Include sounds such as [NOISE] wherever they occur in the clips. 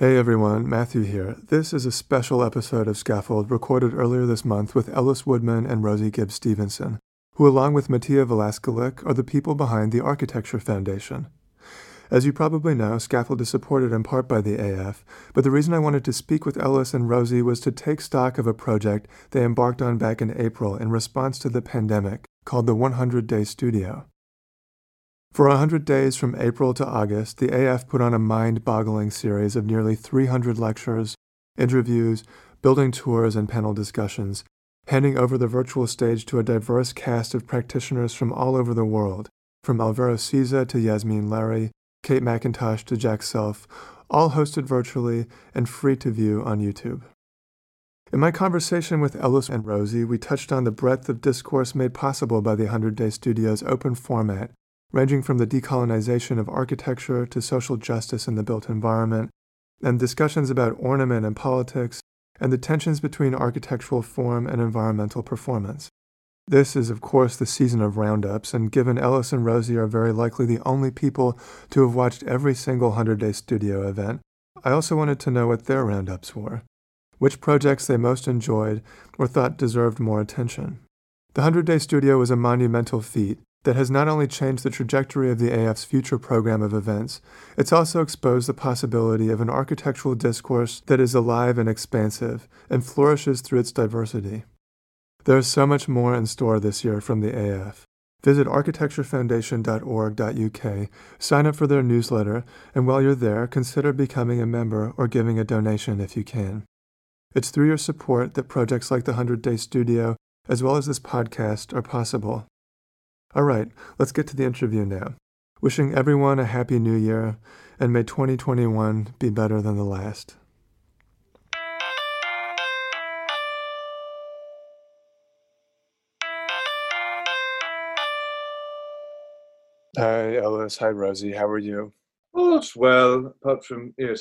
Hey everyone, Matthew here. This is a special episode of Scaffold recorded earlier this month with Ellis Woodman and Rosie Gibbs Stevenson, who along with Mattia Velasquelic are the people behind the Architecture Foundation. As you probably know, Scaffold is supported in part by the AF, but the reason I wanted to speak with Ellis and Rosie was to take stock of a project they embarked on back in April in response to the pandemic called the 100 Day Studio. For a 100 days from April to August, the AF put on a mind boggling series of nearly 300 lectures, interviews, building tours, and panel discussions, handing over the virtual stage to a diverse cast of practitioners from all over the world, from Alvaro Siza to Yasmeen Lari, Kate Macintosh to Jack Self, all hosted virtually and free to view on YouTube. In my conversation with Ellis and Rosie, we touched on the breadth of discourse made possible by the 100 Day Studio's open format, ranging from the decolonization of architecture to social justice in the built environment, and discussions about ornament and politics, and the tensions between architectural form and environmental performance. This is, of course, the season of roundups, and given Ellis and Rosie are very likely the only people to have watched every single 100 Day Studio event, I also wanted to know what their roundups were which projects they most enjoyed or thought deserved more attention. The 100 Day Studio was a monumental feat that has not only changed the trajectory of the AF's future program of events, it's also exposed the possibility of an architectural discourse that is alive and expansive and flourishes through its diversity. There is so much more in store this year from the AF. Visit architecturefoundation.org.uk, sign up for their newsletter, and while you're there, consider becoming a member or giving a donation if you can. It's through your support that projects like the 100 Day Studio, as well as this podcast, are possible. All right, let's get to the interview now. Wishing everyone a happy new year, and may 2021 be better than the last. Hi, Ellis. Hi, Rosie. How are you? Oh, it's well, apart from yes,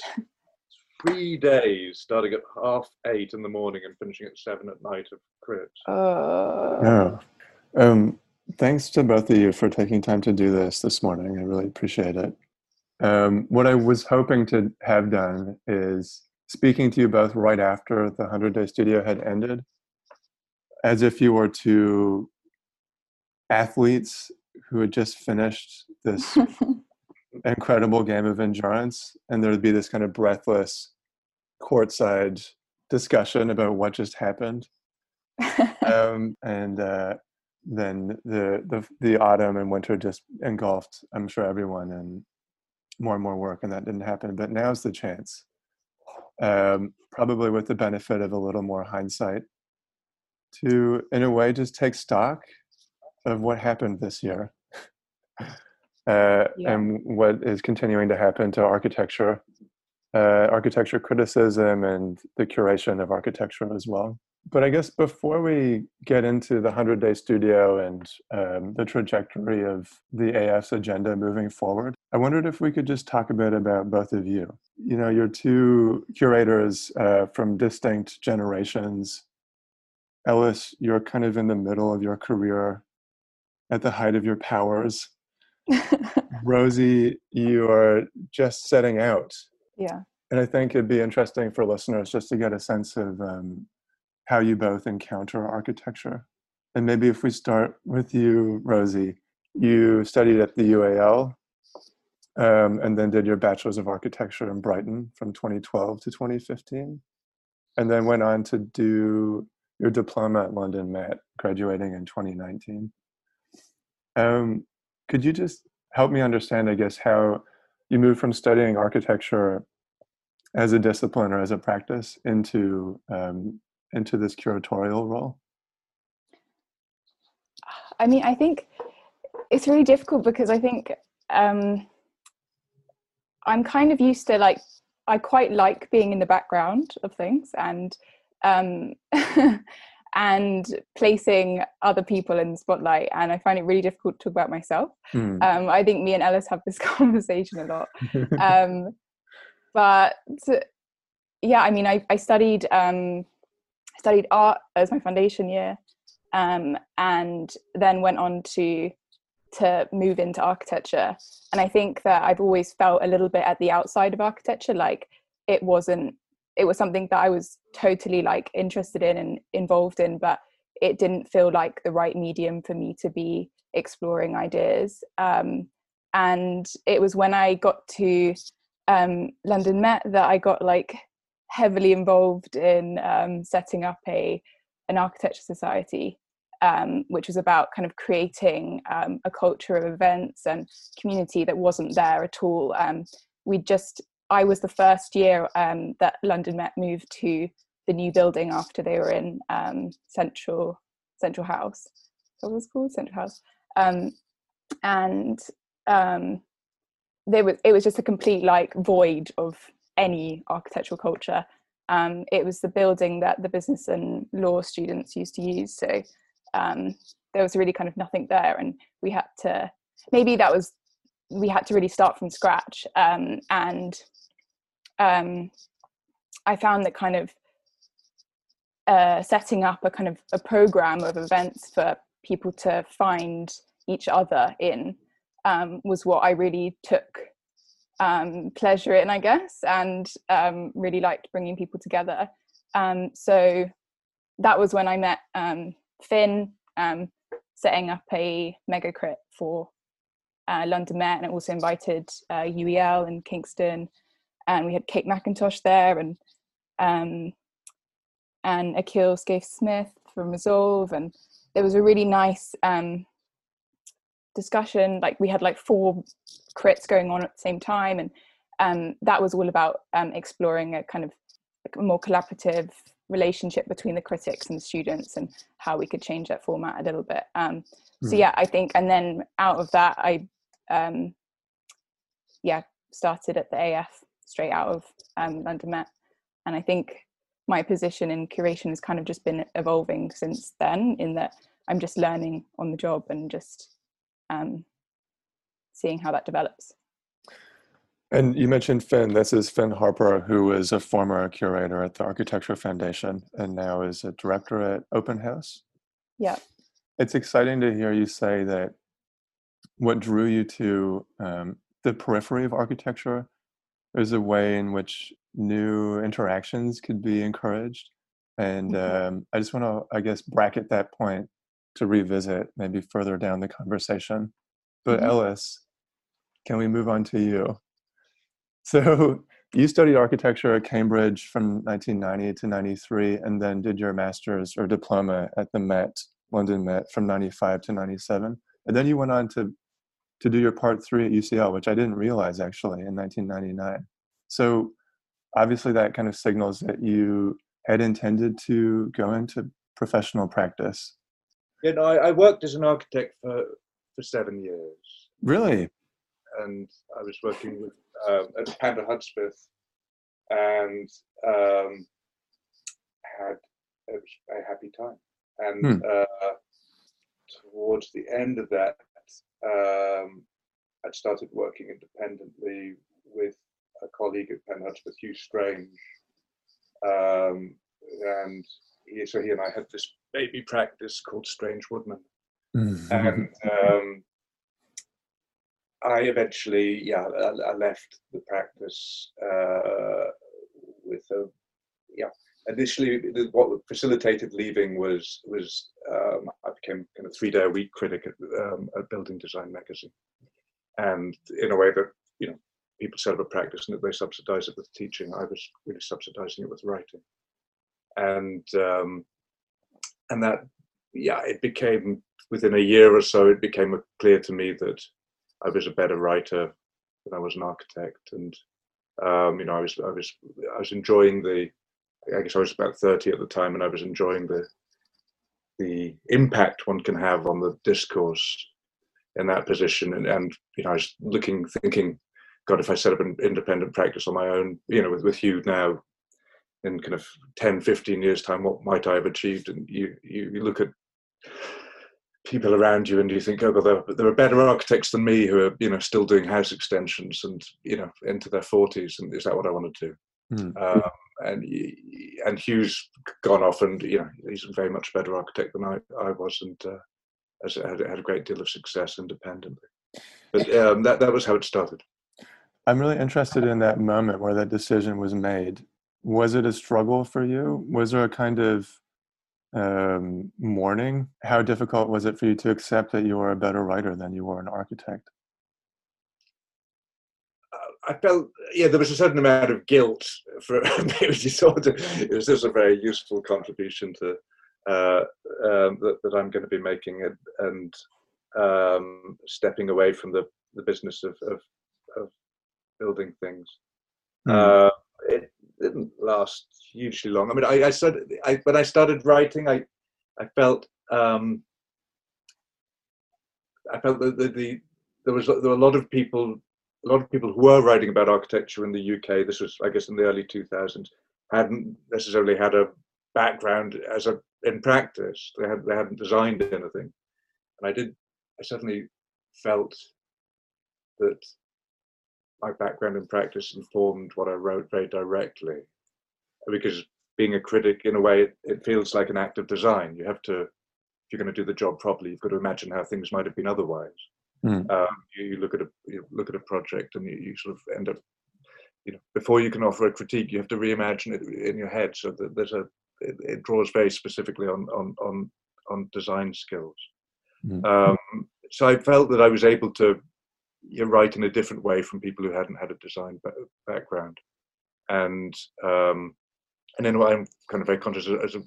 [LAUGHS] three days, starting at half eight in the morning and finishing at seven at night of crit. Uh... Yeah. Um, thanks to both of you for taking time to do this this morning. I really appreciate it. Um, what I was hoping to have done is speaking to you both right after the 100 Day Studio had ended, as if you were two athletes who had just finished this [LAUGHS] incredible game of endurance and there would be this kind of breathless courtside discussion about what just happened [LAUGHS] um, and uh, then the, the the autumn and winter just engulfed i'm sure everyone and more and more work and that didn't happen but now's the chance um, probably with the benefit of a little more hindsight to in a way just take stock of what happened this year [LAUGHS] uh, yeah. and what is continuing to happen to architecture, uh, architecture criticism, and the curation of architecture as well. But I guess before we get into the 100 Day Studio and um, the trajectory of the AF's agenda moving forward, I wondered if we could just talk a bit about both of you. You know, you're two curators uh, from distinct generations. Ellis, you're kind of in the middle of your career at the height of your powers. [LAUGHS] Rosie, you are just setting out. Yeah. And I think it'd be interesting for listeners just to get a sense of um, how you both encounter architecture. And maybe if we start with you, Rosie, you studied at the UAL um, and then did your Bachelor's of Architecture in Brighton from 2012 to 2015, and then went on to do your diploma at London Met, graduating in 2019. Um, could you just help me understand, I guess, how you moved from studying architecture as a discipline or as a practice into um, into this curatorial role? I mean, I think it's really difficult because I think um, I'm kind of used to like I quite like being in the background of things and um, [LAUGHS] and placing other people in the spotlight. And I find it really difficult to talk about myself. Mm. Um, I think me and Ellis have this [LAUGHS] conversation a lot. [LAUGHS] um, but yeah, I mean, I, I studied um, studied art as my foundation year, um, and then went on to to move into architecture. And I think that I've always felt a little bit at the outside of architecture, like it wasn't it was something that I was totally like interested in and involved in, but it didn't feel like the right medium for me to be exploring ideas. Um, and it was when I got to um, London Met that I got like heavily involved in um, setting up a an architecture society, um, which was about kind of creating um, a culture of events and community that wasn't there at all. Um, we just I was the first year um, that London Met moved to the new building after they were in um, Central Central House. What was called Central House, and there was it was just a complete like void of any architectural culture. Um, it was the building that the business and law students used to use, so um, there was really kind of nothing there, and we had to maybe that was we had to really start from scratch um, and um, I found that kind of uh, setting up a kind of a program of events for people to find each other in um, was what I really took um, pleasure in, I guess, and um, really liked bringing people together. Um, so that was when I met um, Finn, um, setting up a mega crit for uh, London Met, and also invited uh, UEL and Kingston and we had Kate Macintosh there and um, and Akil Scafe Smith from Resolve, and there was a really nice discussion. Like we had like four crits going on at the same time, and um, that was all about um, exploring a kind of a more collaborative relationship between the critics and the students, and how we could change that format a little bit. Um, so hmm. yeah, I think, and then out of that, I um, yeah started at the AF straight out of um, London Met. And I think my position in curation has kind of just been evolving since then, in that I'm just learning on the job and just um, seeing how that develops. And you mentioned Finn. This is Finn Harper, who is a former curator at the Architecture Foundation and now is a director at Open House. Yeah. It's exciting to hear you say that what drew you to um, the periphery of architecture is a way in which new interactions could be encouraged. And mm-hmm. um, I just want to, I guess, bracket that point to revisit maybe further down the conversation. But mm-hmm. Ellis, can we move on to you? So you studied architecture at Cambridge from 1990 to 93, and then did your master's or diploma at the Met, London Met, from 95 to 97. And then you went on to to do your part three at UCL, which I didn't realize actually in 1999. So obviously that kind of signals that you had intended to go into professional practice. Yeah, no, I, I worked as an architect for, for seven years. Really? And I was working with um, at Panda Hudspeth and um, had a, a, happy time. And hmm. uh, towards the end of that, um, I'd started working independently with a colleague at Penn Hudspeth, Hugh Strange, um, and he, so he and I had this baby practice called Strange Woodman, mm-hmm. and um, I eventually, yeah, I, I left the practice uh, with a, yeah. Initially, what facilitated leaving was was um, I became kind of three day a week critic at, um, at Building Design magazine, and in a way that you know people set up a practice and that they subsidize it with teaching. I was really subsidizing it with writing, and um, and that yeah, it became within a year or so. It became clear to me that I was a better writer than I was an architect, and um, you know I was I was I was enjoying the. I guess I was about thirty at the time, and I was enjoying the the impact one can have on the discourse in that position. And, and you know, I was looking, thinking, God, if I set up an independent practice on my own, you know, with, with Hugh now, in kind of 10, 15 years' time, what might I have achieved? And you, you, you look at people around you and you think, oh, well, there, there, are better architects than me who are, you know, still doing house extensions and, you know, into their 40s. And is that what I want to do? Mm. Um, and and Hugh's gone off and, you know, he's a very much better architect than I, I was and uh, has had, had a great deal of success independently. But um, that, that was how it started. I'm really interested in that moment where that decision was made. Was it a struggle for you? Was there a kind of um, mourning? How difficult was it for you to accept that you were a better writer than you were an architect? I felt, yeah, there was a certain amount of guilt for [LAUGHS] sort of, it was just a very useful contribution to uh, um, that, that, I'm going to be making and, and um, stepping away from the, the business of, of, of building things. Mm. Uh, it didn't last hugely long. I mean, I, I started I, when I started writing, I I felt um, I felt that the, the, there was there were a lot of people a lot of people who were writing about architecture in the UK. This was, I guess, in the early 2000s, hadn't necessarily had a background as a in practice. They had they hadn't designed anything, and I did. I certainly felt that my background in practice informed what I wrote very directly. Because being a critic, in a way, it, it feels like an act of design. You have to, if you're going to do the job properly, you've got to imagine how things might have been otherwise. Mm. Um, you, you, look at a you look at a project, and you, you, sort of end up, you know, before you can offer a critique, you have to reimagine it in your head. So that there's a it, it draws very specifically on on on on design skills. Mm. Um, so I felt that I was able to you write in a different way from people who hadn't had a design background, and um, and in a way, I'm kind of very conscious as a,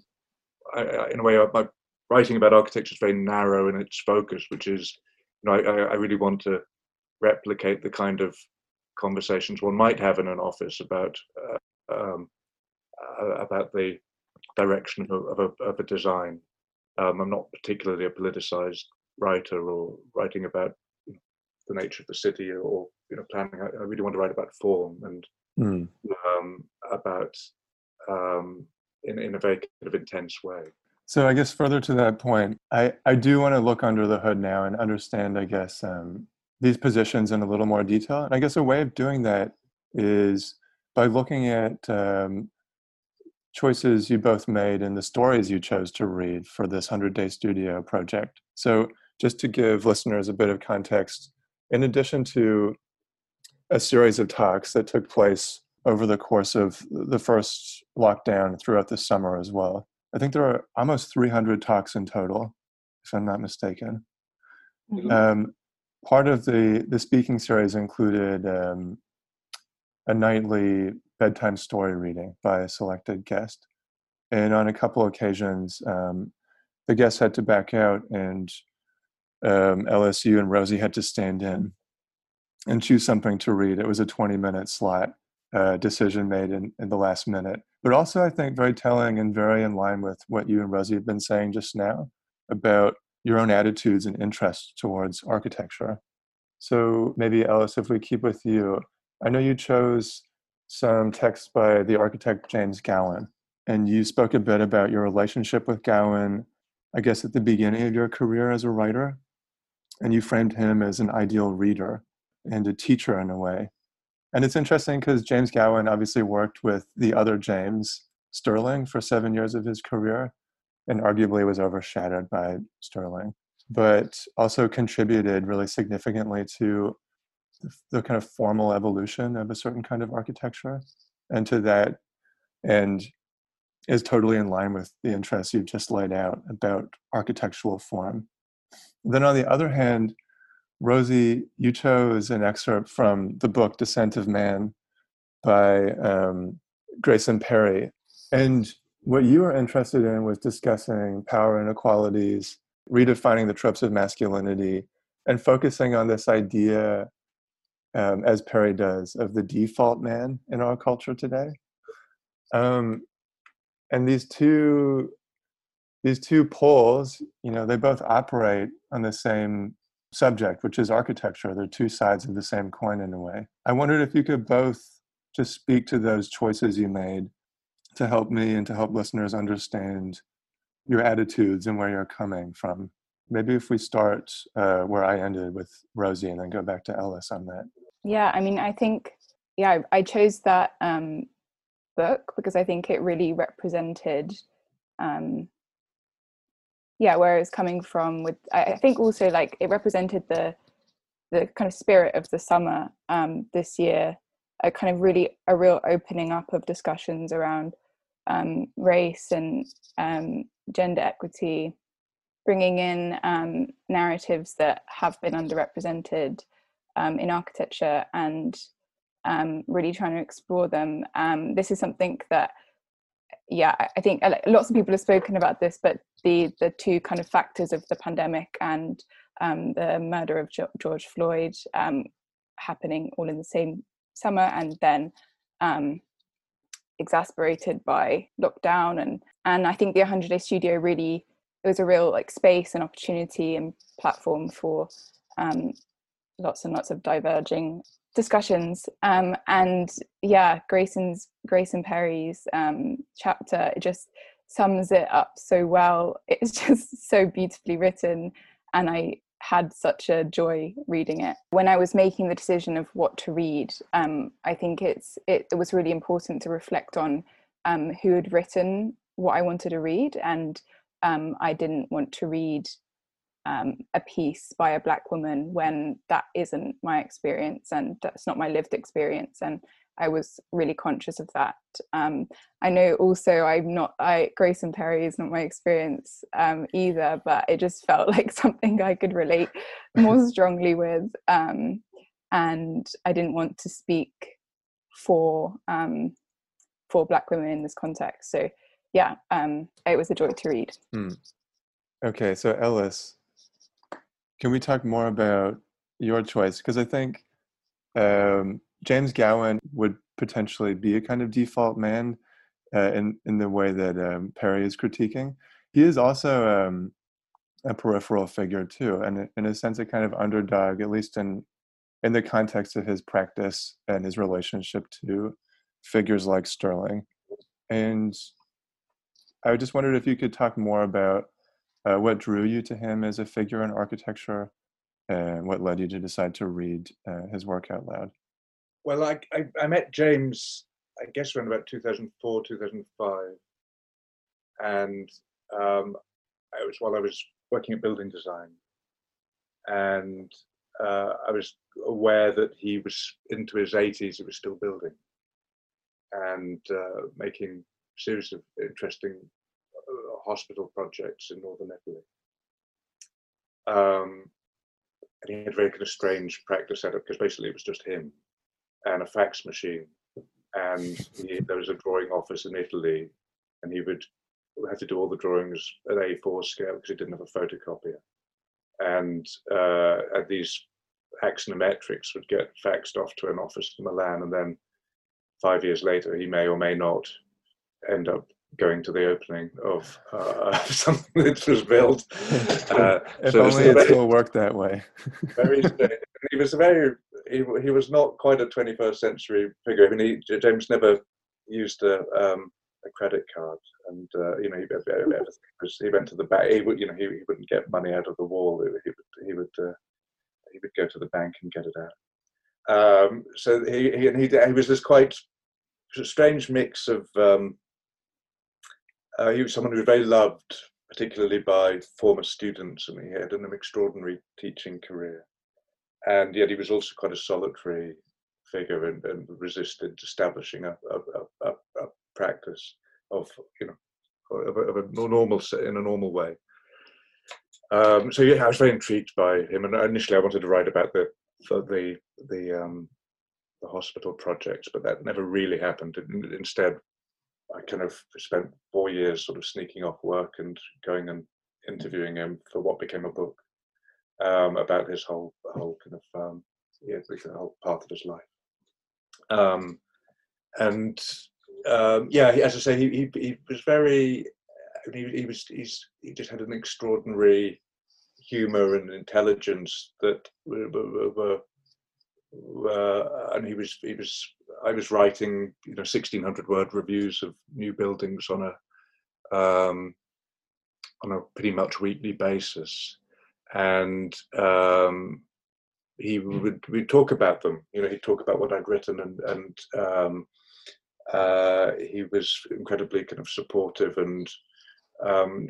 I, in a way, my writing about architecture is very narrow in its focus, which is, you know, I, I really want to replicate the kind of conversations one might have in an office about uh, um, uh, about the direction of, of, a, of a, design. Um, I'm not particularly a politicized writer or writing about the nature of the city or you know planning. I, I really want to write about form and mm. um, about um, in in a very kind of intense way. So I guess further to that point, I I do want to look under the hood now and understand. I guess um, these positions in a little more detail. And I guess a way of doing that is by looking at um, choices you both made and the stories you chose to read for this 100 day studio project. So, just to give listeners a bit of context, in addition to a series of talks that took place over the course of the first lockdown throughout the summer as well. I think there are almost 300 talks in total, if I'm not mistaken. Mm-hmm. Um, part of the, the speaking series included um, a nightly bedtime story reading by a selected guest. And on a couple occasions, um, the guest had to back out and um, Ellis and Rosie had to stand in and choose something to read. It was a 20 minute slot uh, decision made in, in the last minute. But also, I think, very telling and very in line with what you and Rosie have been saying just now about your own attitudes and interests towards architecture. So, maybe, Ellis, if we keep with you, I know you chose some texts by the architect James Gowan, and you spoke a bit about your relationship with Gowan, I guess, at the beginning of your career as a writer and you framed him as an ideal reader and a teacher in a way. And it's interesting because James Gowan obviously worked with the other James Stirling for seven years of his career and arguably was overshadowed by Stirling, but also contributed really significantly to the kind of formal evolution of a certain kind of architecture and to that and is totally in line with the interests you've just laid out about architectural form then on the other hand, Rosie, you chose an excerpt from the book Descent of Man by um, Grayson Perry. And what you were interested in was discussing power inequalities, redefining the tropes of masculinity, and focusing on this idea, um, as Perry does, of the default man in our culture today. Um, and these two these two poles, you know, they both operate on the same subject, which is architecture. They're two sides of the same coin in a way. I wondered if you could both just speak to those choices you made to help me and to help listeners understand your attitudes and where you're coming from. Maybe if we start uh, where I ended with Rosie and then go back to Ellis on that. Yeah, I mean, I think, yeah, I chose that um, book because I think it really represented, um, yeah, where it's coming from. With I think also like it represented the the kind of spirit of the summer um, this year, a kind of really a real opening up of discussions around um, race and um, gender equity, bringing in um, narratives that have been underrepresented um, in architecture and um, really trying to explore them. Um, this is something that, yeah, I think lots of people have spoken about this, but the the two kind of factors of the pandemic and the murder of George Floyd happening all in the same summer, and then exasperated by lockdown. And and I think the 100 Day Studio really it was a real like space and opportunity and platform for um, lots and lots of diverging discussions. Um, and yeah Grayson's Grayson Perry's um, chapter it just sums it up so well it's [LAUGHS] just so beautifully written and I had such a joy reading it. When I was making the decision of what to read, um, I think it's it, it, was really important to reflect on um, who had written what I wanted to read, and um, I didn't want to read um, a piece by a black woman when that isn't my experience and that's not my lived experience. And I was really conscious of that. Um, I know also I'm not, I Grayson Perry is not my experience um, either, but it just felt [LAUGHS] like something I could relate more [LAUGHS] strongly with. Um, and I didn't want to speak for um, for Black women in this context. So yeah, um, it was a joy to read. Hmm. Okay, so Ellis, can we talk more about your choice? Because I think um, James Gowan would potentially be a kind of default man uh, in in the way that um, Perry is critiquing. He is also um, a peripheral figure too, and in a sense, a kind of underdog, at least in in the context of his practice and his relationship to figures like Stirling. And I just wondered if you could talk more about uh, what drew you to him as a figure in architecture and what led you to decide to read uh, his work out loud. Well, I, I, I met James, I guess, around about 2004, 2005. And um, I was while I was working at building design. And uh, I was aware that he was into his 80s, he was still building and uh, making series of interesting uh, hospital projects in northern Italy. Um, and he had a very kind of strange practice setup because basically it was just him and a fax machine. And he, there was a drawing office in Italy, and he would have to do all the drawings at A4 scale because he didn't have a photocopier. And uh, these axonometrics would get faxed off to an office in Milan, and then five years later, he may or may not end up going to the opening of uh, [LAUGHS] something that was built. [LAUGHS] Uh, if so only it still worked that way. [LAUGHS] very, he was a very he, was not quite a 21st century figure. I mean, he, James never used a, um, a credit card, and uh, you know, he, he went to the bank. He would, you know, he, he wouldn't get money out of the wall. He would, he would, uh, he would go to the bank and get it out. Um, so he, he, he, he was this quite strange mix of. Um, uh, he was someone who was very loved, particularly by former students, and he had an extraordinary teaching career and yet he was also quite a solitary figure and, and resisted establishing a, a, a, a, practice of you know of a, of normal in a normal way. Um, so yeah, I was very intrigued by him, and initially I wanted to write about the the the um, the hospital projects, but that never really happened. Instead, I kind of spent four years sort of sneaking off work and going and interviewing him for what became a book um, about his whole whole kind of um, yeah, the whole path of his life. Um, and um, yeah, as I say, he, he, he was very. He, he was he's, he just had an extraordinary humor and intelligence that were, were, were and he was he was I was writing you know 1600 word reviews of new buildings on a um, on a pretty much weekly basis, and um, he would we'd talk about them. You know, he'd talk about what I'd written, and and um, uh, he was incredibly kind of supportive and um,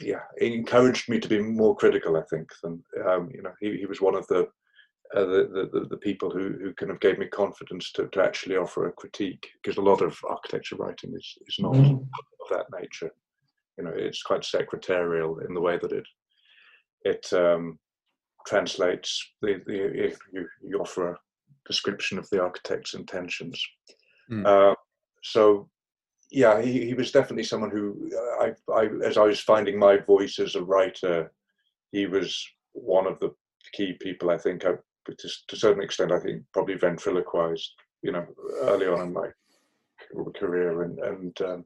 yeah, he encouraged me to be more critical. I think than um, you know, he, he was one of the, uh, the, the, the people who who kind of gave me confidence to, to actually offer a critique because a lot of architecture writing is is not mm. of that nature. You know, it's quite secretarial in the way that it it um, translates the, the if you, you offer a description of the architect's intentions. Mm. Uh, so yeah, he, he was definitely someone who I, I, as I was finding my voice as a writer, he was one of the key people. I think, I, to, to a certain extent, I think probably ventriloquized, you know, early on in my career, and and um,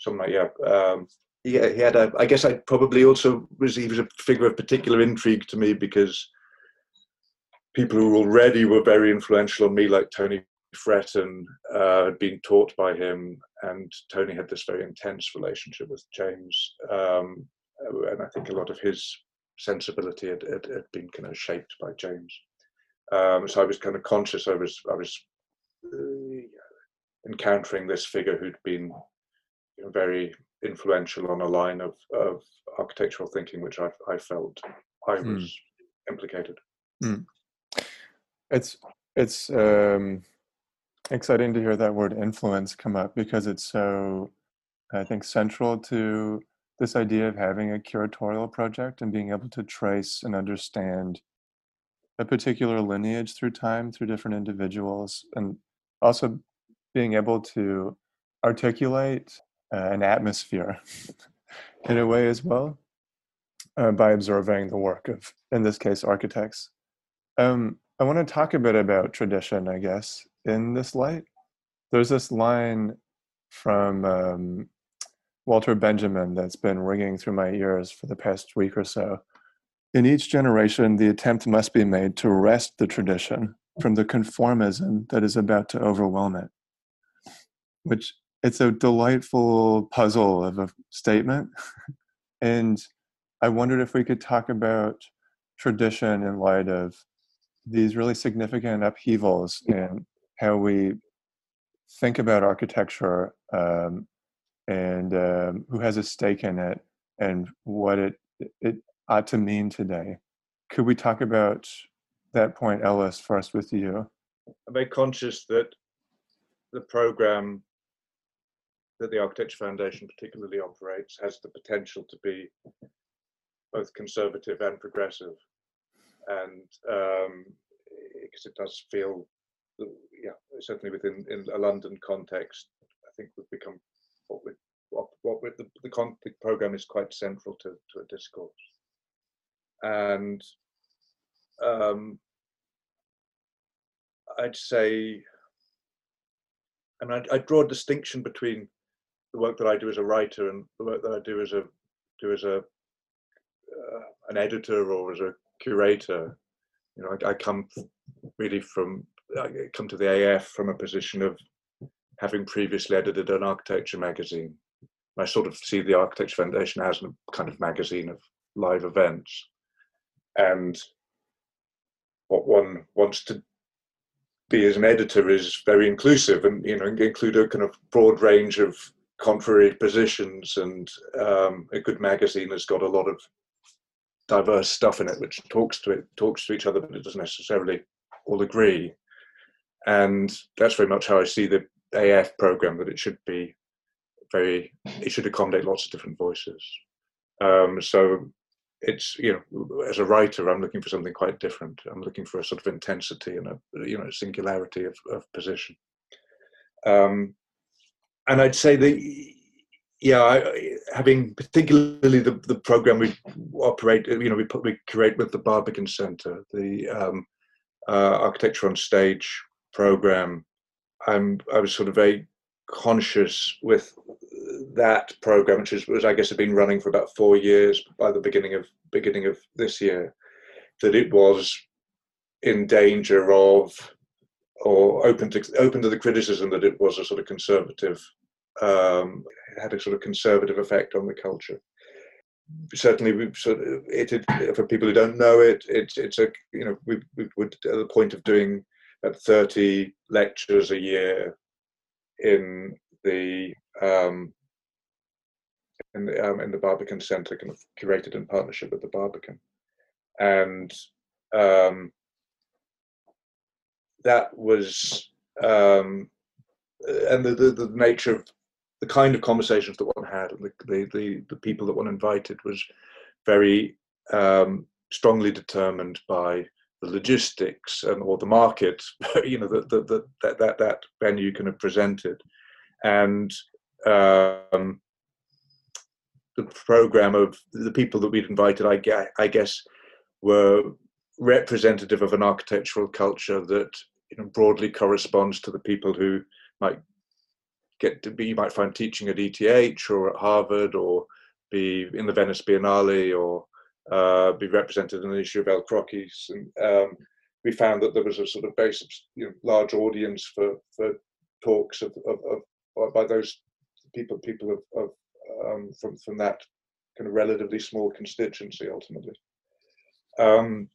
something like yeah. Um, yeah, he had a. I guess I probably also was. He was a figure of particular intrigue to me because people who already were very influential on me, like Tony Fretton, uh, had been taught by him, and Tony had this very intense relationship with James, um, and I think a lot of his sensibility had, had, had been kind of shaped by James. Um, so I was kind of conscious. I was I was uh, encountering this figure who'd been very influential on a line of, of architectural thinking, which I, I felt I hmm. was mm. implicated. Mm. It's it's um, exciting to hear that word influence come up because it's so, I think, central to this idea of having a curatorial project and being able to trace and understand a particular lineage through time through different individuals and also being able to articulate uh, an atmosphere [LAUGHS] in a way as well uh, by observing the work of, in this case, architects. Um, I want to talk a bit about tradition, I guess, in this light. There's this line from um, Walter Benjamin that's been ringing through my ears for the past week or so. In each generation, the attempt must be made to wrest the tradition from the conformism that is about to overwhelm it, which it's a delightful puzzle of a statement. and I wondered if we could talk about tradition in light of these really significant upheavals in how we think about architecture um, and um, who has a stake in it and what it it ought to mean today. Could we talk about that point, Ellis, first with you? I'm very conscious that the program that the Architecture Foundation particularly operates has the potential to be both conservative and progressive. And um, because it does feel, yeah, certainly within in a London context, I think we've become what we what what with the the, con- the program is quite central to to a discourse, and um, I'd say, and I, I draw a distinction between the work that I do as a writer and the work that I do as a do as a uh, an editor or as a curator. You know, I, I, come really from I come to the AF from a position of having previously edited an architecture magazine. I sort of see the Architecture Foundation as a kind of magazine of live events, and what one wants to be as an editor is very inclusive and you know include a kind of broad range of contrary positions, and um, a good magazine has got a lot of diverse stuff in it, which talks to it, talks to each other, but it doesn't necessarily all agree. And that's very much how I see the AF program. That it should be very, it should accommodate lots of different voices. Um, so it's you know, as a writer, I'm looking for something quite different. I'm looking for a sort of intensity and a you know singularity of, of position. Um, and I'd say the yeah, I, having particularly the, the program we operate, you know, we put, we create with the Barbican Centre, the um, uh, architecture on stage program. I'm I was sort of very conscious with that program, which is, was I guess had been running for about four years by the beginning of beginning of this year, that it was in danger of or open to open to the criticism that it was a sort of conservative um, had a sort of conservative effect on the culture. Certainly, we sort of, it, it, for people who don't know it, it's it's a you know we we would at the point of doing about thirty lectures a year in the um, in the um, in the Barbican Centre, kind of curated in partnership with the Barbican, and um, that was um, and the, the, the nature of the kind of conversations that one had and the the, the, the people that one invited was very um, strongly determined by the logistics and or the market, [LAUGHS] you know, that that that that that venue kind of presented, and um, the program of the people that we'd invited, I guess, I guess, were representative of an architectural culture that you know broadly corresponds to the people who might get to be you might find teaching at ETH or at Harvard or be in the Venice Biennale or uh, be represented in the issue of El Croquis. And um, we found that there was a sort of base, you know, large audience for, for talks of, of, of by those people people of, of um, from from that kind of relatively small constituency ultimately. Um,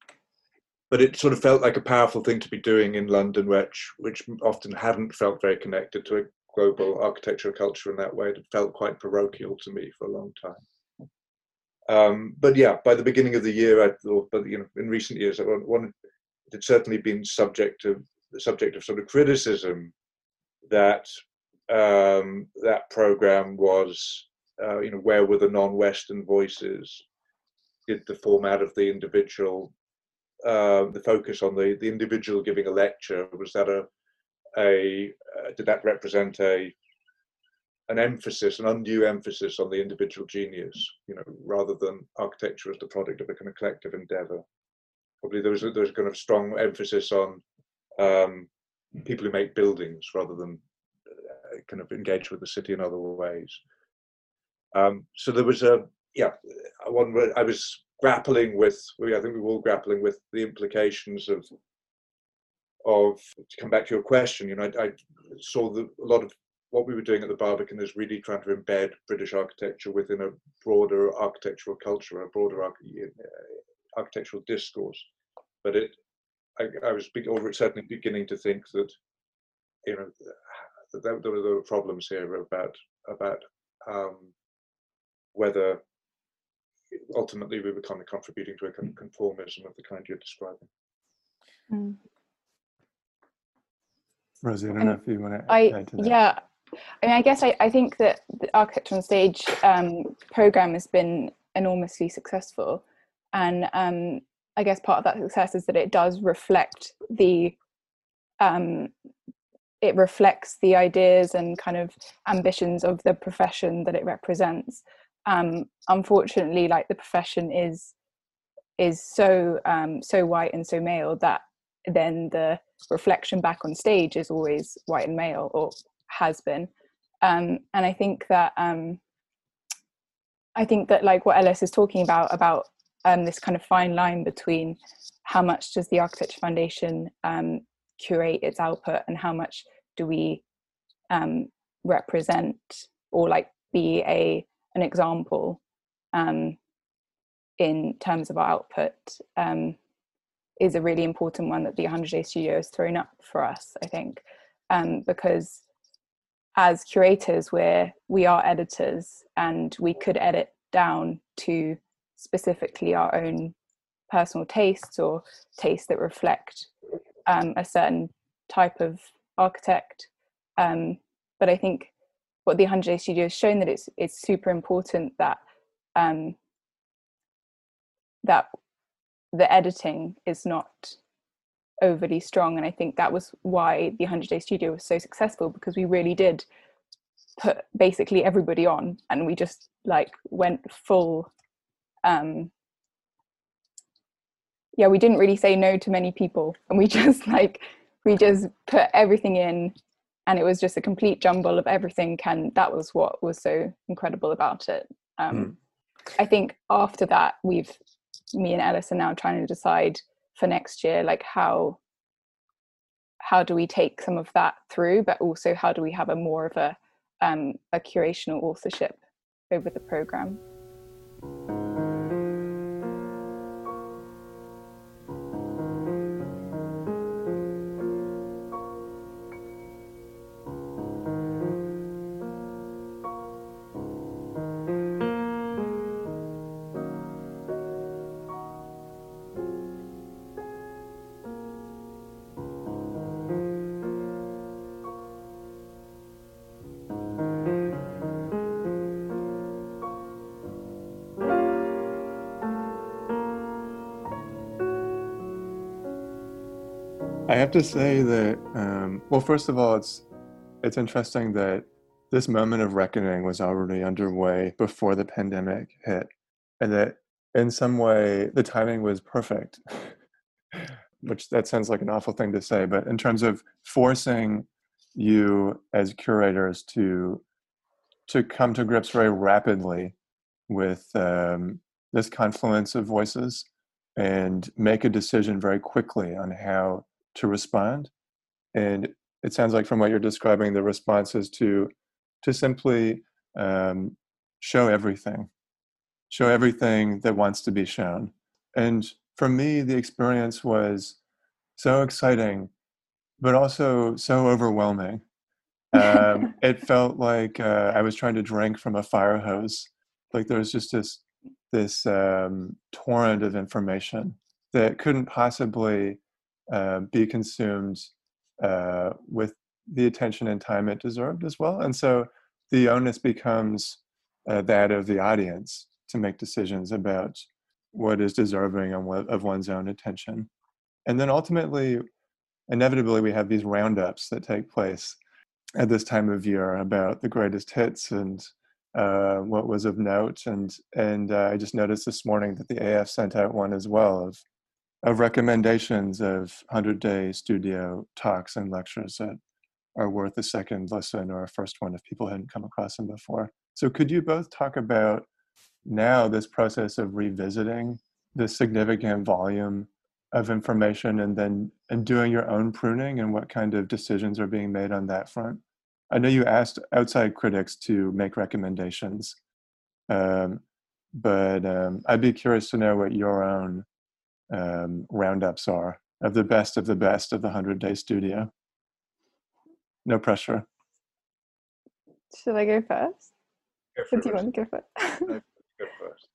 but it sort of felt like a powerful thing to be doing in London, which which often hadn't felt very connected to a global architectural culture in that way. It felt quite parochial to me for a long time. Um, but yeah, by the beginning of the year, I thought, but you know, in recent years, one it had certainly been subject of the subject of sort of criticism that um, that program was, uh, you know, where were the non-Western voices? Did the format of the individual uh, the focus on the, the individual giving a lecture was that a a uh, did that represent a an emphasis, an undue emphasis on the individual genius, you know, rather than architecture as the product of a kind of collective endeavor. Probably there was a, there was a kind of strong emphasis on um, people who make buildings rather than uh, kind of engage with the city in other ways. Um, so there was a yeah, one I was grappling with, I think we were all grappling with the implications of, of to come back to your question, you know, I, I saw the, a lot of what we were doing at the Barbican is really trying to embed British architecture within a broader architectural culture, a broader uh, architectural discourse. But it, I, I was certainly beginning to think that, you know, that there, there were problems here about about um, whether ultimately we were kind of contributing to a kind of conformism of the kind you're describing. Mm. Rosie, I don't know if you want to I, Yeah, I mean, I guess I, I think that the Architecture on Stage um, program has been enormously successful. And um, I guess part of that success is that it does reflect the um, it reflects the ideas and kind of ambitions of the profession that it represents um, unfortunately like the profession is is so um, so white and so male that then the reflection back on stage is always white and male or has been. Um, and i think that um, i think that like what ellis is talking about about um, this kind of fine line between how much does the architecture foundation um, curate its output and how much do we um, represent or like be a an example um, in terms of our output um, is a really important one that the 100 Day Studio has thrown up for us, I think, um, because as curators, we're we are editors, and we could edit down to specifically our own personal tastes or tastes that reflect um, a certain type of architect. Um, but I think what the 100 Day Studio has shown that it's it's super important that um, that the editing is not overly strong. And i think that was why the 100 day studio was so successful because we really did put basically everybody on and we just like went full um yeah we didn't really say no to many people. And we [LAUGHS] just like we just put everything in and it was just a complete jumble of everything and that was what was so incredible about it um, mm. i think after that we've me and ellis are now trying to decide for next year like how how do we take some of that through but also how do we have a more of a um, a curational authorship over the program have to say that, um, well, first of all, it's it's interesting that this moment of reckoning was already underway before the pandemic hit, and that in some way the timing was perfect. [LAUGHS] Which that sounds like an awful thing to say, but in terms of forcing you as curators to to come to grips very rapidly with um, this confluence of voices and make a decision very quickly on how to respond and it sounds like from what you're describing the response is to to simply um, show everything show everything that wants to be shown. And for me the experience was so exciting but also so overwhelming. Um, [LAUGHS] it felt like uh, i was trying to drink from a fire hose. Like there was just this this um, torrent of information that couldn't possibly uh, be consumed uh, with the attention and time it deserved as well. And so the onus becomes uh, that of the audience to make decisions about what is deserving of one's own attention. And then ultimately, inevitably, we have these roundups that take place at this time of year about the greatest hits and uh, what was of note. And and uh, I just noticed this morning that the AF sent out one as well of of recommendations of 100 day studio talks and lectures that are worth a second listen or a first one if people hadn't come across them before. So, could you both talk about now this process of revisiting this significant volume of information and then and doing your own pruning and what kind of decisions are being made on that front? I know you asked outside critics to make recommendations, um, but um, I'd be curious to know what your own um, roundups are of the best of the best of the 100 day studio. No pressure. Should I go first? Go do you want to go first? [LAUGHS] go first.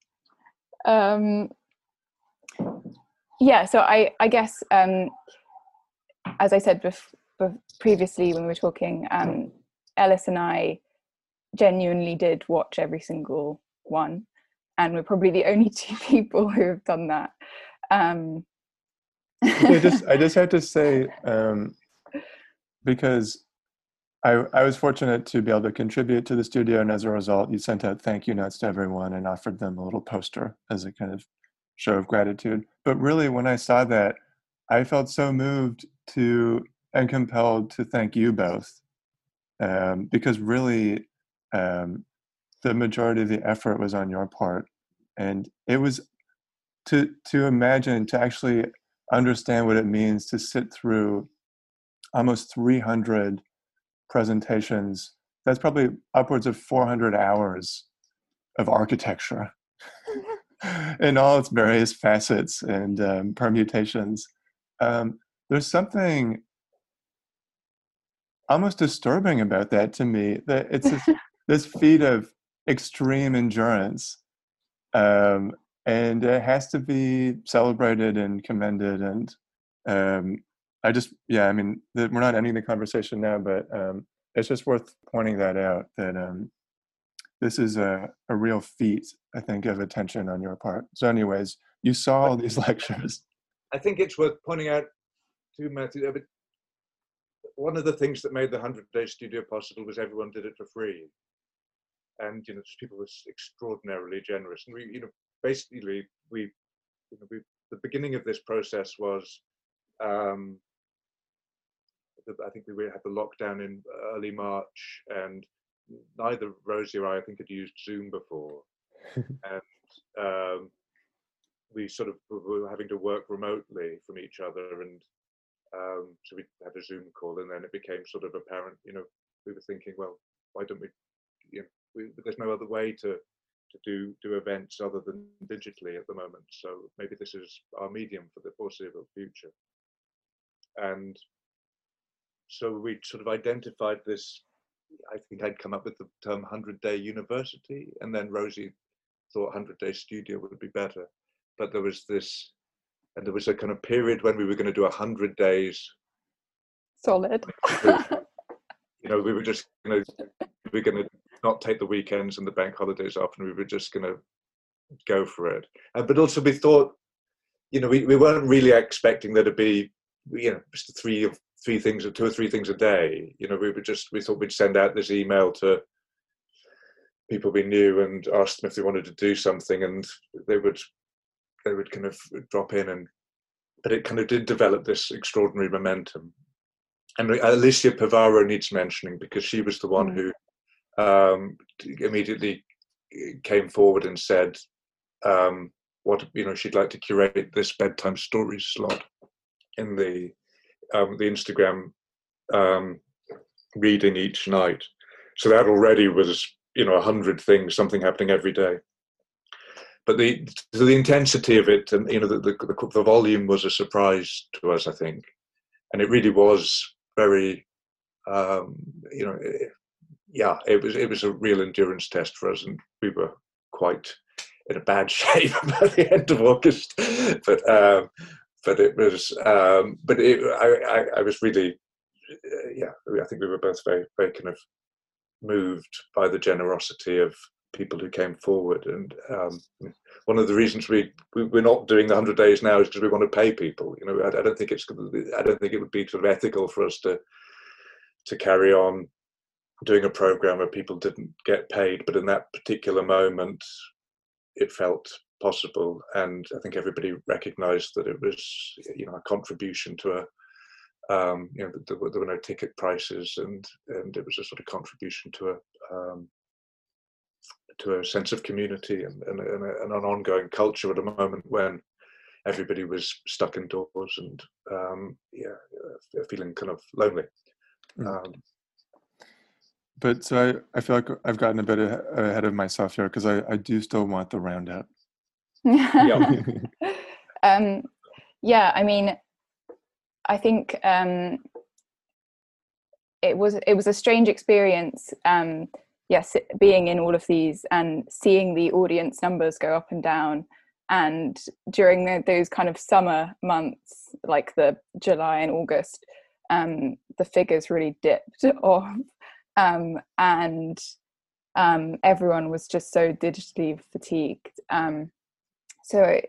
Um, yeah, so I, I guess, um, as I said bef- bef- previously when we were talking, um, Ellis and I genuinely did watch every single one, and we're probably the only [LAUGHS] two people who have done that. Um, I just I just [LAUGHS] had to say um, because I I was fortunate to be able to contribute to the studio, and as a result, you sent out thank you notes to everyone and offered them a little poster as a kind of show of gratitude. But really, when I saw that, I felt so moved to and compelled to thank you both um, because really um, the majority of the effort was on your part and it was to to imagine to actually understand what it means to sit through almost 300 presentations. That's probably upwards of 400 hours of architecture [LAUGHS] in all its various facets and um, permutations. Um, there's something almost disturbing about that to me that it's this, [LAUGHS] this feat of extreme endurance um, and it has to be celebrated and commended and um, i just yeah i mean the, we're not ending the conversation now but um, it's just worth pointing that out that um, this is a, a real feat i think of attention on your part. So anyways you saw all these [LAUGHS] lectures. I think it's worth pointing out to matthew but one of the things that made the 100 day studio possible was everyone did it for free. And you know people were extraordinarily generous. And we you know basically we, you know, we the beginning of this process was um, I think we had the lockdown in early March, and neither Rosie or I, I think, had used Zoom before, [LAUGHS] and um, we sort of were having to work remotely from each other, and um, so we had a Zoom call, and then it became sort of apparent. You know, we were thinking, well, why don't we? You know, we, there's no other way to to do do events other than digitally at the moment. So maybe this is our medium for the foreseeable future. And so we sort of identified this. I think I'd come up with the term 100 day university, and then Rosie thought 100 day studio would be better. But there was this, and there was a kind of period when we were going to do 100 days solid. [LAUGHS] you know, we were just going to, we're going to not take the weekends and the bank holidays off, and we were just going to go for it. Uh, but also, we thought, you know, we, we weren't really expecting there to be, you know, just three of three things or two or three things a day. You know, we were just we thought we'd send out this email to people we knew and ask them if they wanted to do something, and they would they would kind of drop in and. But it kind of did develop this extraordinary momentum. And Alicia Pivaro needs mentioning because she was the one mm. who um, immediately came forward and said um, what you know she'd like to curate this bedtime stories slot in the um, the Instagram um, reading each night. So that already was you know a hundred things, something happening every day. But the the intensity of it and you know the, the the volume was a surprise to us, I think, and it really was very um, you know yeah, it was it was a real endurance test for us, and we were quite in a bad [LAUGHS] shape by the end of August. But um, but it was um, but it, I, I, I was really uh, yeah I think we were both very very kind of moved by the generosity of people who came forward and um, one of the reasons we, we are not doing the 100 days now is because we want to pay people you know I, I, don't think it's i don't think it would be sort of ethical for us to to carry on doing a program where people didn't get paid, but in that particular moment, it felt possible, and I think everybody recognised that it was, you know, a contribution to a, um, you know, there were, there were, no ticket prices, and and it was a sort of contribution to a um, to a sense of community and, and, and, a, and, an ongoing culture at a moment when everybody was stuck indoors and um, yeah, feeling kind of lonely. Mm. But so I, I feel like I've gotten a bit ahead of myself here because I, I do still want the roundup. yeah. [LAUGHS] [LAUGHS] um, yeah, I mean, I think um, it was it was a strange experience. Um, yes, being in all of these and seeing the audience numbers go up and down, and during the, those kind of summer months, like the July and August, um, the figures really dipped [LAUGHS] off um, and um, everyone was just so digitally fatigued. Um, so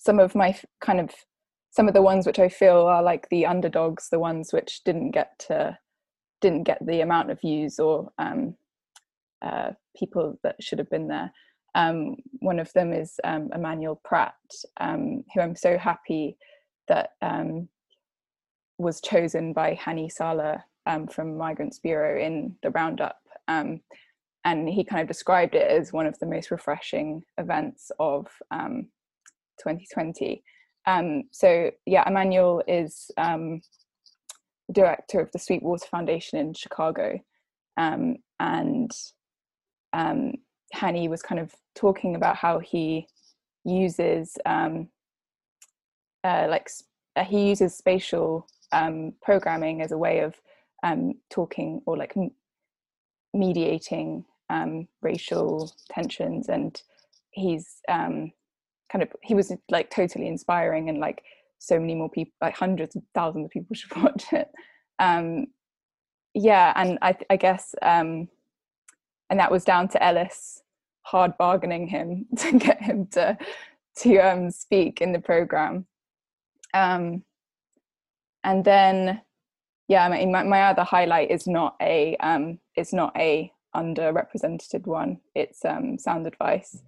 some of my kind of some of the ones which I feel are like the underdogs, the ones which didn't get to didn't get the amount of views or um, uh, people that should have been there. Um, one of them is um, Emmanuel Pratt, who I'm so happy that was chosen by Hani Salah um, from Migrants Bureau in the roundup. Um, and he kind of described it as one of the most refreshing events of um, 2020. Um, so, yeah, Emmanuel is um, director of the Sweetwater Foundation in Chicago. Um, and um, Hani was kind of talking about how he uses uh, like he uses spatial programming as a way of um, talking or like mediating um, racial tensions and he's um, kind of he was like totally inspiring and like so many more people like hundreds of thousands of people [LAUGHS] should watch it. Um, yeah and i, I guess um, and that was down to ellis hard bargaining him [LAUGHS] to get him to to um, speak in the program. Um, and then yeah I mean, my, my other highlight is not a um it's not a underrepresented one. It's um sound advice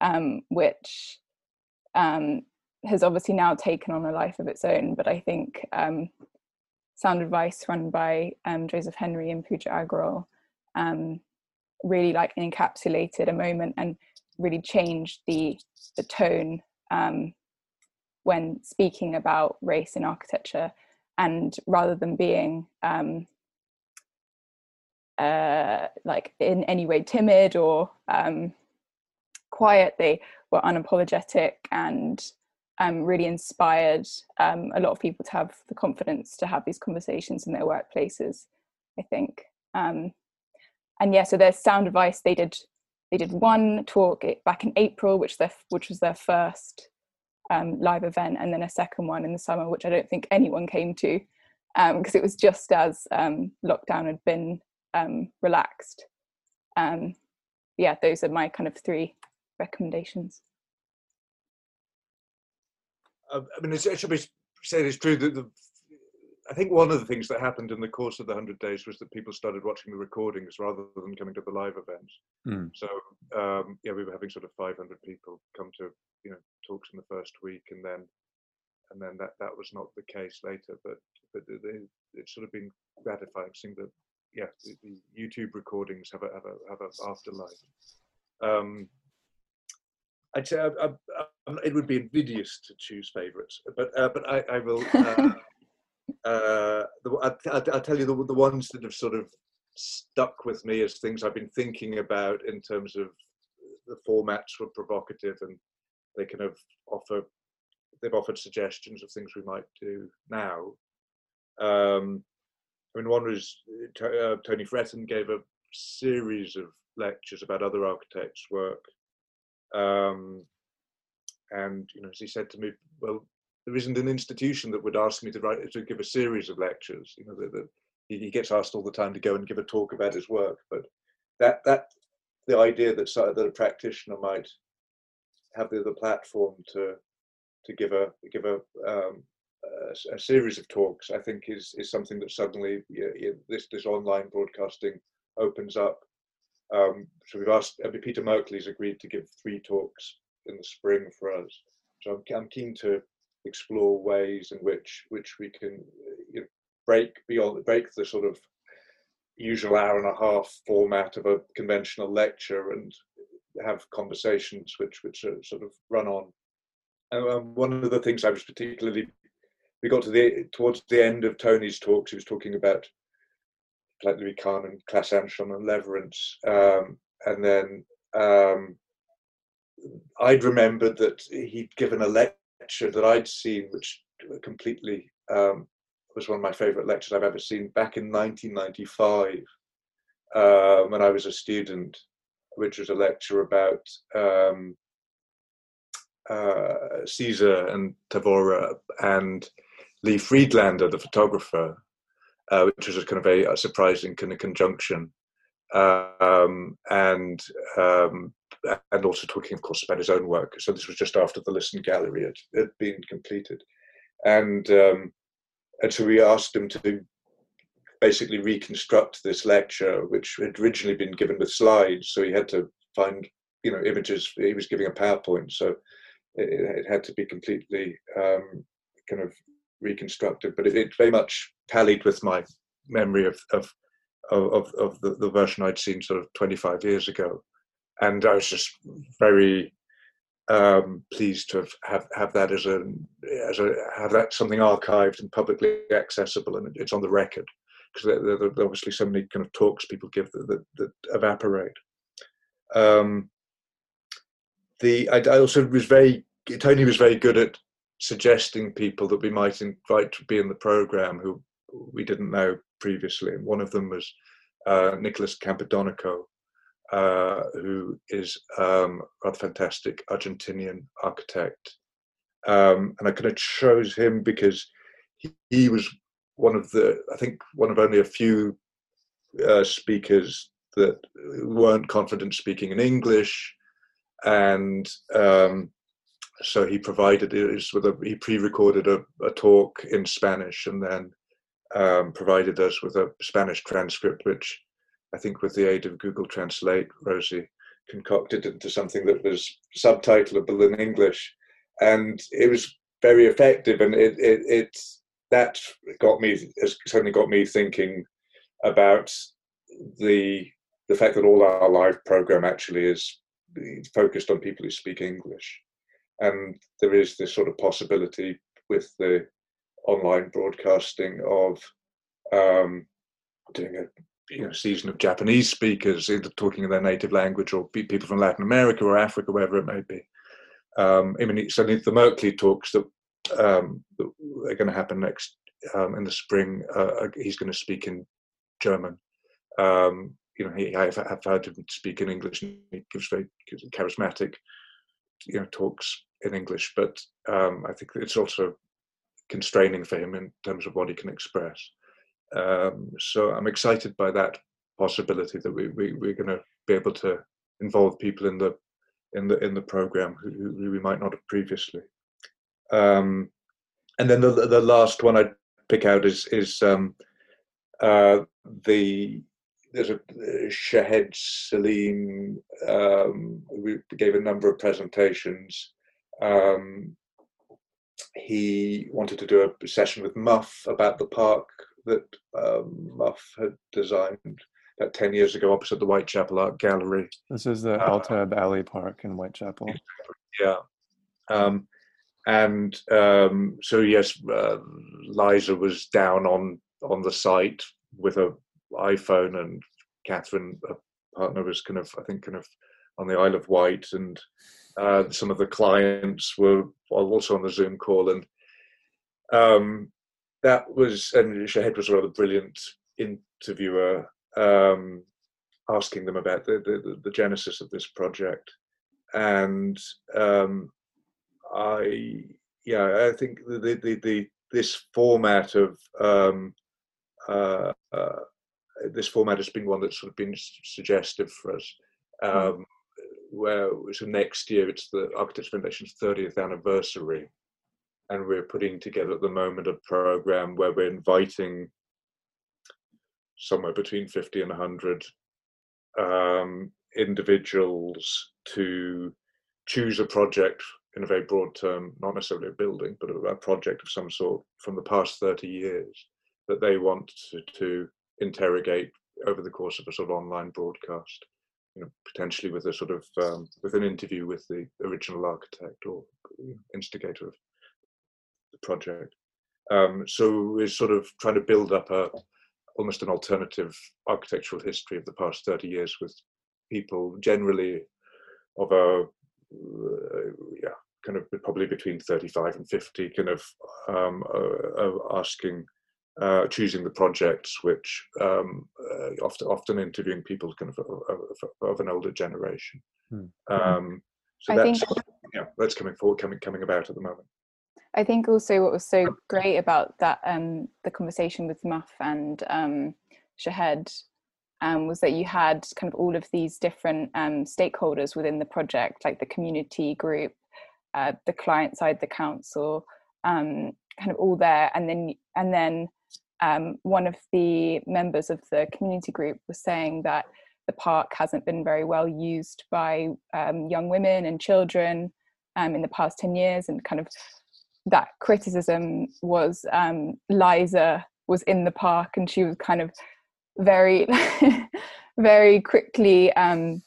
um which um has obviously now taken on a life of its own but i think um Sound Advice run by um, Joseph Henry and Pooja Agrawal um, really like encapsulated a moment and really changed the the tone um, when speaking about race in architecture and rather than being um, uh, like in any way timid or um, quiet they were unapologetic and um, really inspired um, a lot of people to have the confidence to have these conversations in their workplaces i think. Um, and yeah so there's sound advice. They did they did one talk back in april which their which was their first um, live event and then a second one in the summer which i don't think anyone came to because um, it was just as um, lockdown had been um, relaxed. Yeah those are my kind of three recommendations. Uh, I mean, it should be said it's true that the, I think one of the things that happened in the course of the 100 days was that people started watching the recordings rather than coming to the live events. Mm. So, um, yeah, we were having sort of 500 people come to, you know, talks in the first week and then, and then that, that was not the case later, but, but it, it's sort of been gratifying seeing that, yeah, the, the YouTube recordings have a, have a, have a afterlife. Um, I'd say I, I, I, it would be invidious to choose favourites, but uh, but I, I will. Uh, uh, the, I, will tell you the, the ones that have sort of stuck with me as things I've been thinking about in terms of the formats were provocative and they kind of offer they've offered suggestions of things we might do now. Um, I mean, one was uh, Tony Fretton gave a series of lectures about other architects' work um, and you know, as he said to me, well, there isn't an institution that would ask me to write to give a series of lectures. You know, that, he gets asked all the time to go and give a talk about his work, but that that the idea that that a practitioner might have the, the platform to to give a give a, um, a, a series of talks, I think is is something that suddenly this this online broadcasting opens up um, so we've asked, I mean, Peter Märkli's agreed to give three talks in the spring for us. So I'm, I'm keen to explore ways in which which we can you know, break beyond break the sort of usual hour and a half format of a conventional lecture and have conversations which which are sort of run on. And um, one of the things I was particularly we got to the towards the end of Tony's talks, he was talking about like Louis Kahn and Claes Andersson and Lewerentz. Um, and then um, I'd remembered that he'd given a lecture that I'd seen, which completely um, was one of my favorite lectures I've ever seen back in 1995 uh, when I was a student, which was a lecture about um, uh, Siza and Tavora and Lee Friedlander, the photographer, uh, which was a kind of a, a surprising kind of conjunction. Um, and um, and also talking, of course, about his own work. So this was just after the Lisson Gallery had, had been completed, and um, and so we asked him to basically reconstruct this lecture, which had originally been given with slides. So he had to find, you know, images. He was giving a PowerPoint, so it, it had to be completely um, kind of reconstructed, but it, it, very much tallied with my memory of of of, of the, the version I'd seen sort of 25 years ago, and I was just very um, pleased to have, have, have that as a as a have that something archived and publicly accessible, and it's on the record because there, there, there, obviously so many kind of talks people give that, that, that evaporate. Um, the I, I also was very Tony was very good at suggesting people that we might invite to be in the program who we didn't know previously. And one of them was uh, Nicholas Campodonico, uh, who is um, a fantastic Argentinian architect. Um, and I kind of chose him because he, he, was one of the, I think, one of only a few uh, speakers that weren't confident speaking in English and um, so he provided us with a he pre-recorded a, a talk in Spanish and then um, provided us with a Spanish transcript, which I think with the aid of Google Translate, Rosie concocted into something that was subtitleable in English, and it was very effective. And it, it, it that got me has certainly got me thinking about the the fact that all our live program actually is focused on people who speak English, and there is this sort of possibility with the online broadcasting of um, doing a you know, season of Japanese speakers either talking in their native language or people from Latin America or Africa, wherever it may be. Um, I mean, certainly the Märkli talks that, um, that are going to happen next um, in the spring. Uh, he's going to speak in German. Um, you know, he, I've, I've heard him speak in English, and he gives very charismatic, you know, talks in English. But um, I think it's also constraining for him in terms of what he can express. Um, so I'm excited by that possibility that we, we we're going to be able to involve people in the in the in the program who, who we might not have previously. Um, and then the the last one I'd pick out is is um, uh, the there's a Shahed Saleem um, we gave a number of presentations. Um, he wanted to do a session with Muf about the park that um, Muf had designed about 10 years ago opposite the Whitechapel Art Gallery. This is the uh, Altab Ali Park in Whitechapel. Yeah. Um, and um, so, yes, uh, Liza was down on, on the site with a iPhone, and Catherine, a partner, was kind of, I think, kind of on the Isle of Wight, and uh, some of the clients were also on the Zoom call, and um, that was and Shahed was a rather brilliant interviewer, um, asking them about the, the, the genesis of this project, and um, I yeah I think the the, the this format of um, uh, uh, this format has been one that's sort of been suggestive for us. Hmm. Um, where so next year it's the Architects Foundation's 30th anniversary, and we're putting together at the moment a program where we're inviting somewhere between 50 and 100 um, individuals to choose a project in a very broad term, not necessarily a building, but a, project of some sort from the past 30 years that they want to, to interrogate over the course of a sort of online broadcast you know, potentially with a sort of um, with an interview with the original architect or instigator of project. Um, so we're sort of trying to build up a almost an alternative architectural history of the past 30 years with people generally of a uh, yeah kind of probably between 35 and 50 kind of um, uh, uh, asking uh, choosing the projects, which um, uh, often often interviewing people kind of of, of an older generation. Hmm. Um, so I that's think, yeah, that's coming forward, coming coming about at the moment. I think also what was so great about that um, the conversation with Muf and um, Shahed um, was that you had kind of all of these different um, stakeholders within the project, like the community group, uh, the client side, the council, um, kind of all there, and then and then um, one of the members of the community group was saying that the park hasn't been very well used by um, young women and children um, in the past 10 years and kind of that criticism was um, liza was in the park and she was kind of very [LAUGHS] very quickly um,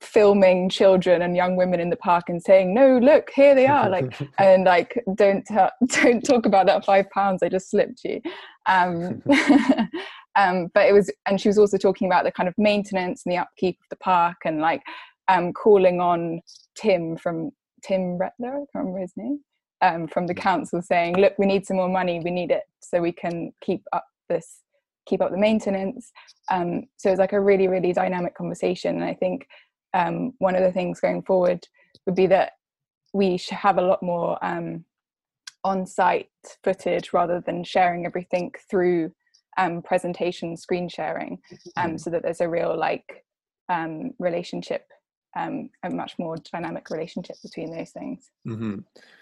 filming children and young women in the park and saying no look here they are like [LAUGHS] and like don't don't talk about that five pounds i just slipped you. Um, [LAUGHS] um, but it was and she was also talking about the kind of maintenance and the upkeep of the park and like um, calling on tim from tim Retler, i can't remember his name um, from the council saying look we need some more money we need it so we can keep up this keep up the maintenance um, so it's like a really really dynamic conversation and i think um, one of the things going forward would be that we should have a lot more um, on-site footage rather than sharing everything through um, presentation screen sharing um, mm-hmm. so that there's a real like um, relationship um, a much more dynamic relationship between those things mm-hmm.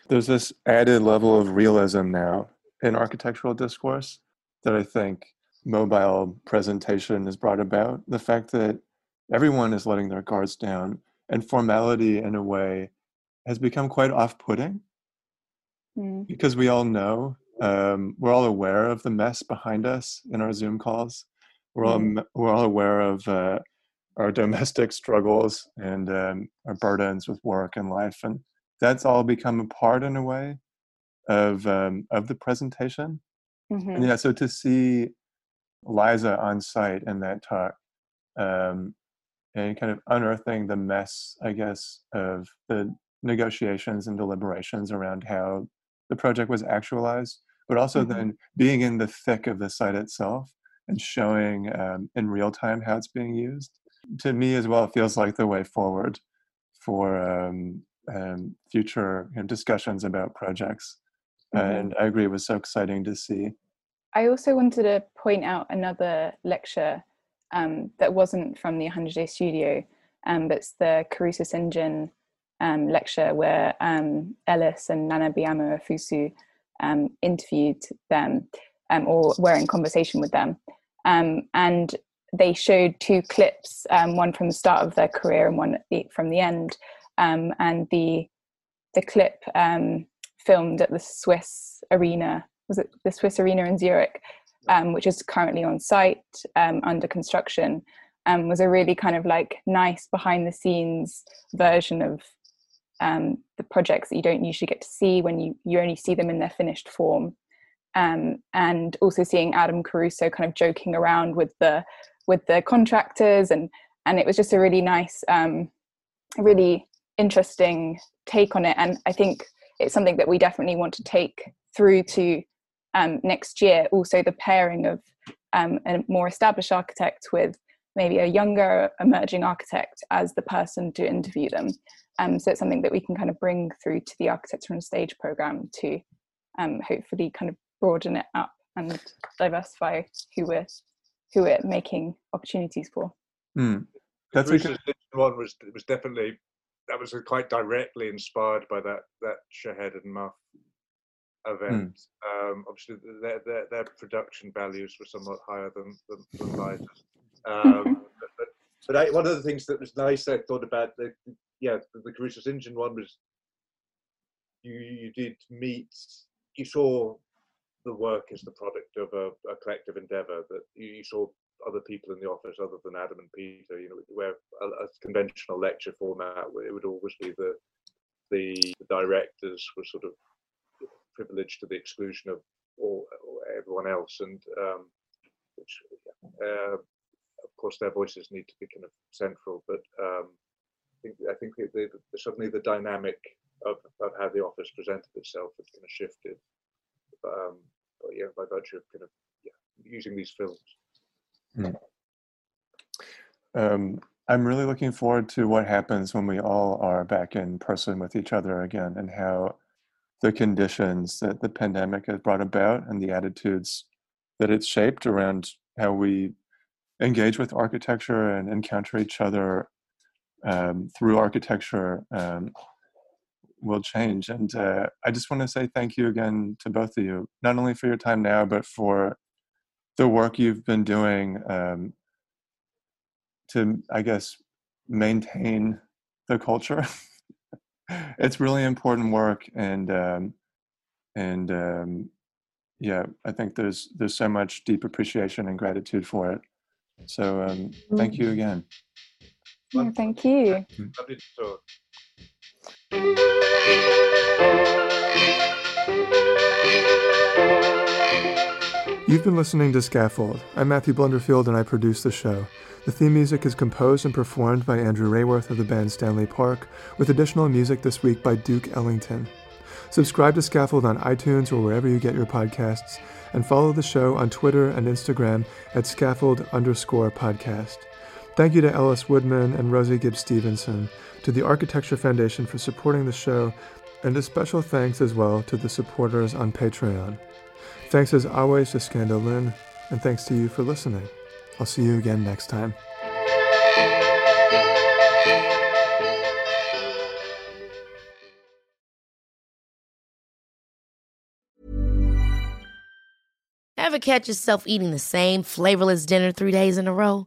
there's this added level of realism now in architectural discourse that i think mobile presentation has brought about the fact that everyone is letting their guards down and formality in a way has become quite off-putting mm. because we all know um, we're all aware of the mess behind us in our Zoom calls. We're all mm. we're all aware of uh, our domestic [LAUGHS] struggles and um, our burdens with work and life, and that's all become a part in a way of um, of the presentation. Mm-hmm. And yeah, so to see Liza on site in that talk um, and kind of unearthing the mess, I guess, of the negotiations and deliberations around how the project was actualized, but also mm-hmm. then being in the thick of the site itself and showing um, in real time how it's being used. To me, as well, it feels like the way forward for um, um, future you know, discussions about projects. Mm-hmm. And I agree, it was so exciting to see. I also wanted to point out another lecture um, that wasn't from the 100 Day Studio, um, but it's the Caruso St. John um, lecture where um, Ellis and Nana Ofosu um, interviewed them um, or were in conversation with them. and they showed two clips, one from the start of their career and one from the end. and the the clip filmed at the Swiss Arena was it the Swiss Arena in Zurich, um, which is currently on site um, under construction, um, was a really kind of like nice behind the scenes version of um, the projects that you don't usually get to see when you you only see them in their finished form. Um, and also seeing Adam Caruso kind of joking around with the with the contractors and and it was just a really nice um, really interesting take on it. And I think it's something that we definitely want to take through to um, next year. Also the pairing of um, a more established architect with maybe a younger emerging architect as the person to interview them. Um, so it's something that we can kind of bring through to the Architecture on Stage program to um, hopefully kind of broaden it up and diversify who we're who we're making opportunities for mm. that's the good... one was was definitely that was quite directly inspired by that that Shahed and Muf event. Mm. Um, obviously, their, their, their production values were somewhat higher than than, than mine. Um, [LAUGHS] but, but, but I, one of the things that was nice I thought about the yeah the, the Caruso St. John one was you you did meet you saw the work is the product of a, a collective endeavor that you, saw other people in the office other than Adam and Peter you know where a, a conventional lecture format it would always be the the, the directors were sort of privileged to the exclusion of all, everyone else, and um, which, uh, of course, their voices need to be kind of central. But um, I think I think the, the, suddenly the dynamic of, of how the office presented itself has kind of shifted. Um, but yeah, by virtue of kind of yeah, using these films. Mm. Um, I'm really looking forward to what happens when we all are back in person with each other again, and how the conditions that the pandemic has brought about and the attitudes that it's shaped around how we engage with architecture and encounter each other um, through architecture um, will change. And uh, I just want to say thank you again to both of you, not only for your time now, but for the work you've been doing um, to, I guess, maintain the culture [LAUGHS] it's really important work, and um, and um, yeah, I think there's there's so much deep appreciation and gratitude for it. So um, thank you again. Yeah, thank you. You've been listening to Scaffold. I'm Matthew Blunderfield and I produce the show. The theme music is composed and performed by Andrew Rayworth of the band Stanley Park, with additional music this week by Duke Ellington. Subscribe to Scaffold on iTunes or wherever you get your podcasts, and follow the show on Twitter and Instagram at scaffold underscore podcast. Thank you to Ellis Woodman and Rosie Gibbs Stevenson, to the Architecture Foundation for supporting the show, and a special thanks as well to the supporters on Patreon. Thanks as always to Scando Lynn, and thanks to you for listening. I'll see you again next time. Ever catch yourself eating the same flavorless dinner three days in a row?